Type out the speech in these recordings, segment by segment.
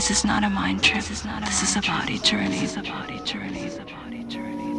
This is not a mind trip. This is not a This is a body journey. This is a body journey. This is a body journey.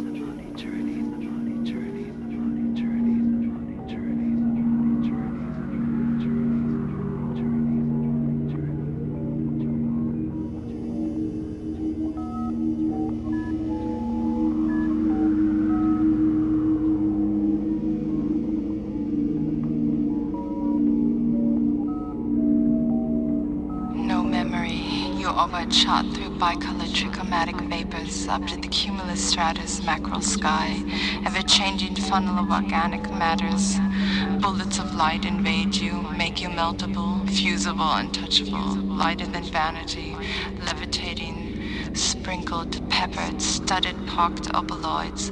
Overshot through bicolor trichromatic vapors up to the cumulus stratus mackerel sky, ever-changing funnel of organic matters. Bullets of light invade you, make you meltable, fusible, untouchable, lighter than vanity, levitating, sprinkled, peppered, studded, parked obeloids,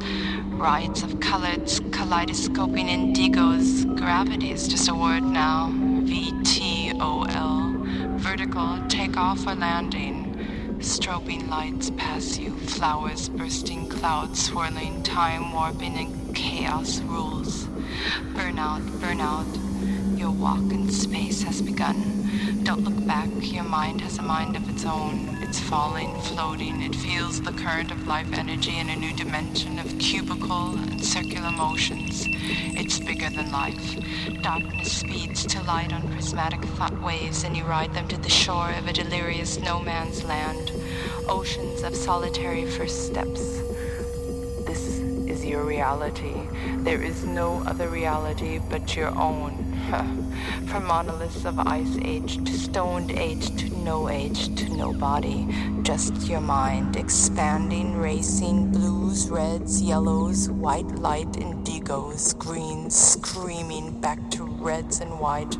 rides of colored, kaleidoscoping indigos. Gravity is just a word now. V-T-O-L. Vertical, takeoff or landing. Strobing lights pass you, flowers bursting, clouds swirling, time warping, and chaos rules. Burnout, burnout. Your walk in space has begun. Don't look back, your mind has a mind of its own. It's falling, floating, it feels the current of life energy in a new dimension of cubical and circular motions. It's bigger than life. Darkness speeds to light on prismatic thought waves, and you ride them to the shore of a delirious no man's land. Oceans of solitary first steps. Your reality. There is no other reality but your own. From monoliths of ice age to stoned age to no age to no body. Just your mind expanding, racing, blues, reds, yellows, white light, indigos, greens, screaming back to reds and white.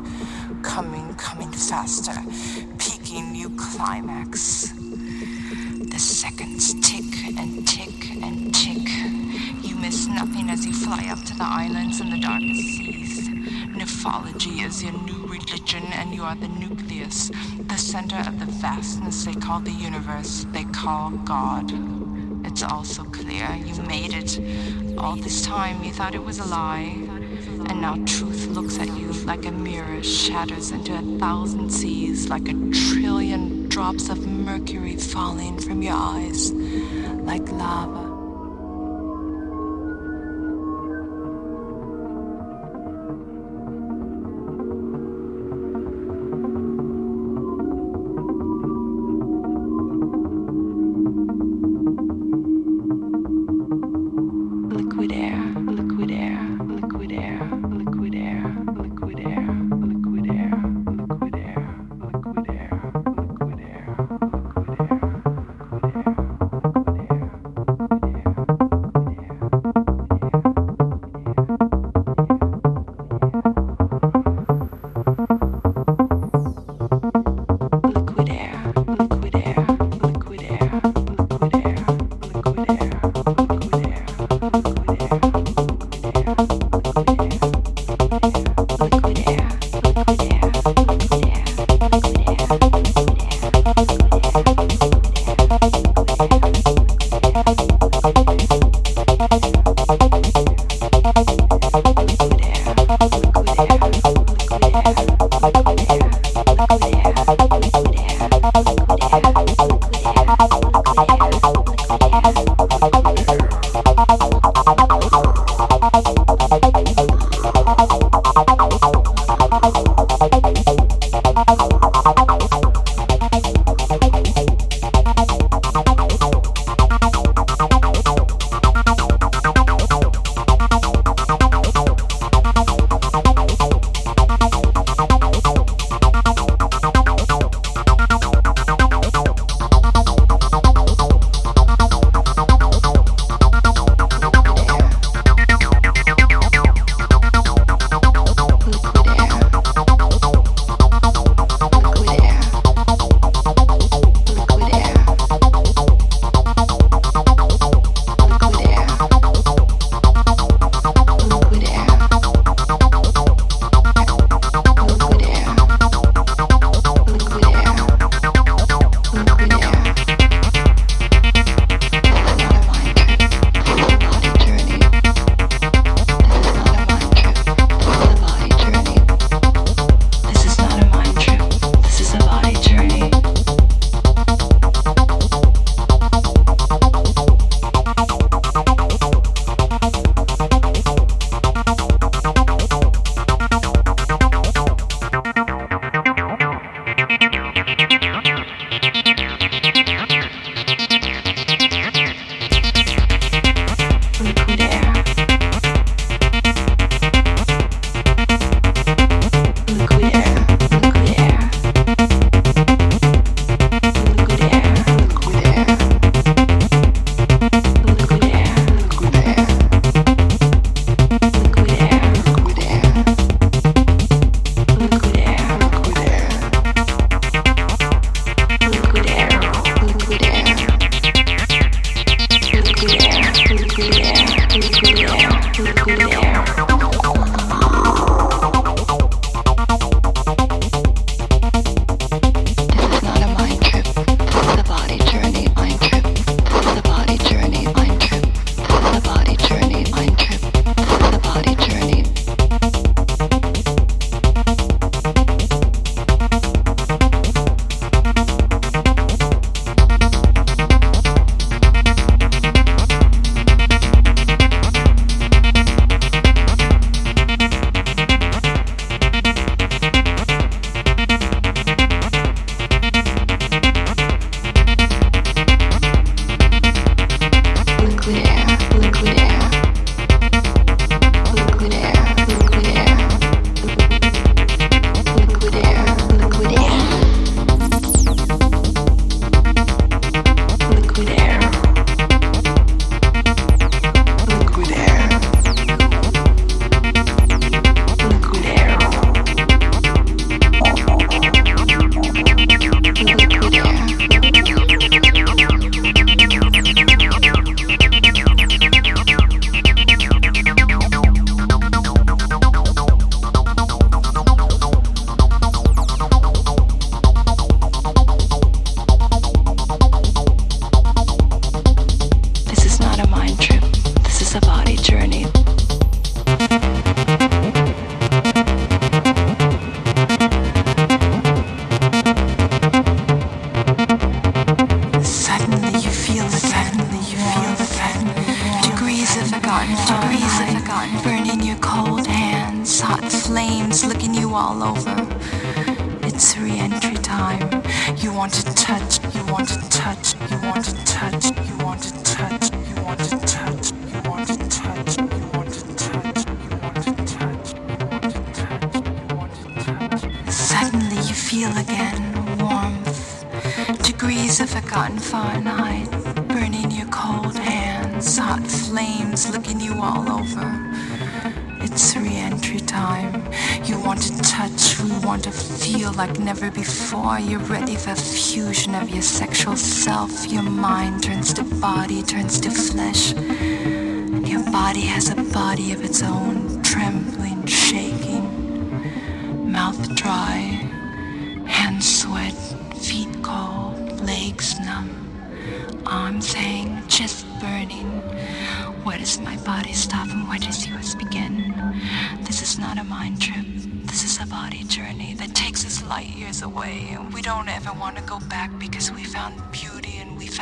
Coming, coming faster, peaking new climax. The seconds tick and nothing as you fly up to the islands and the darkest seas. Nymphology is your new religion, and you are the nucleus, the center of the vastness they call the universe, they call God. It's also clear you made it. All this time you thought it was a lie. And now truth looks at you like a mirror, shatters into a thousand seas, like a trillion drops of mercury falling from your eyes, like lava.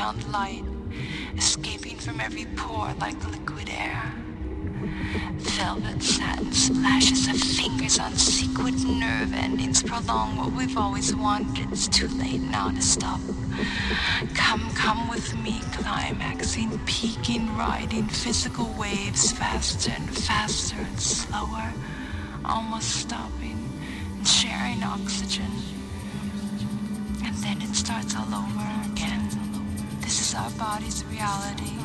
felt light, escaping from every pore like liquid air. Velvet satin slashes of fingers on sequined nerve endings prolong what we've always wanted. It's too late now to stop. Come, come with me, climaxing, peaking, riding physical waves faster and faster and slower, almost stopping and sharing oxygen. And then it starts all over again. This is our body's reality.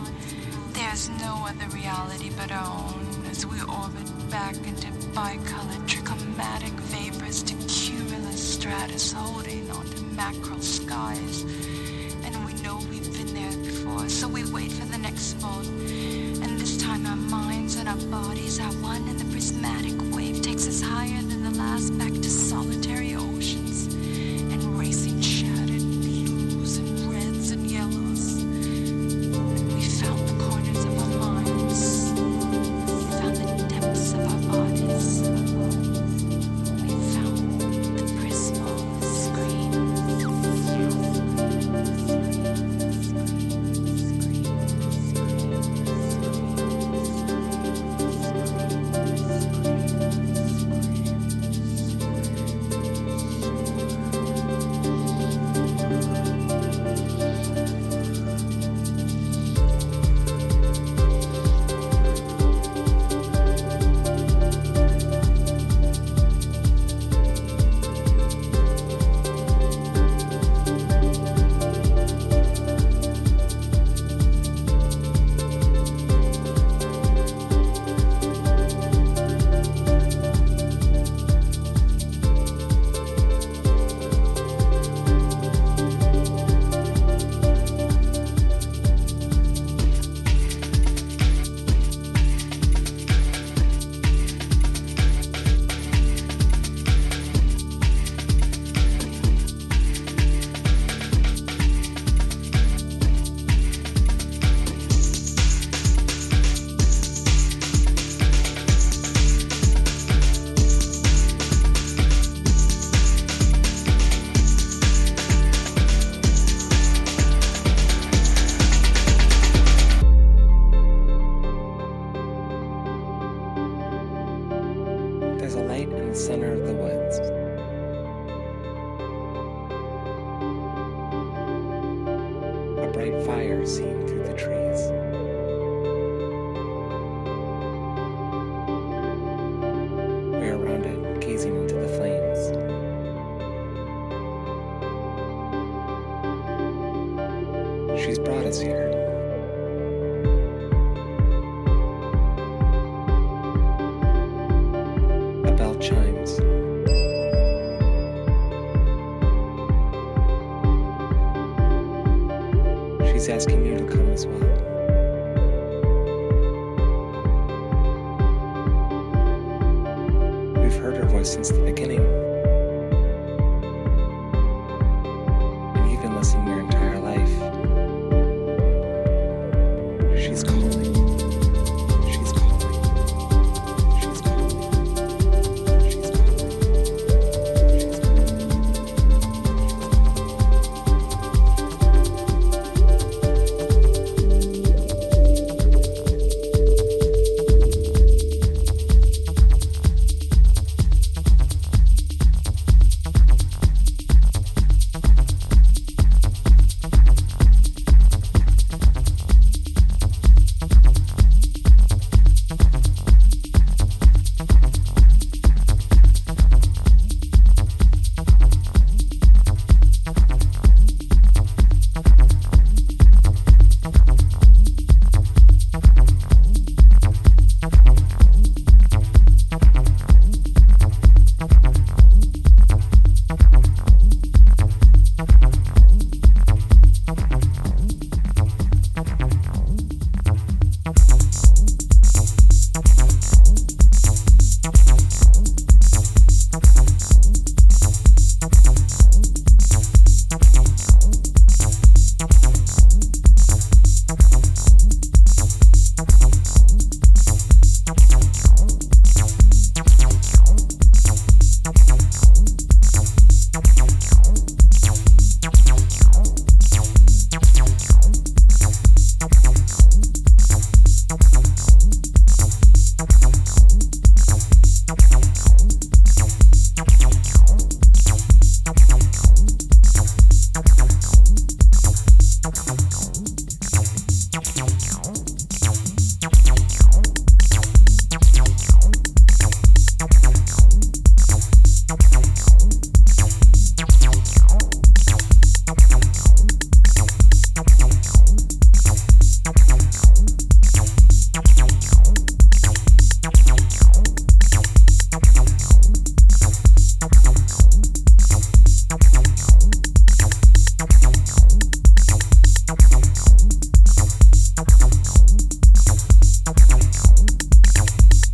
There's no other reality but our own as we orbit back into bicolored chromatic vapors to cumulus stratus holding on to mackerel skies. And we know we've been there before, so we wait for the next fold. And this time our minds and our bodies are one, and the prismatic wave takes us higher than the last back to solitary ocean.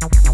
Okay.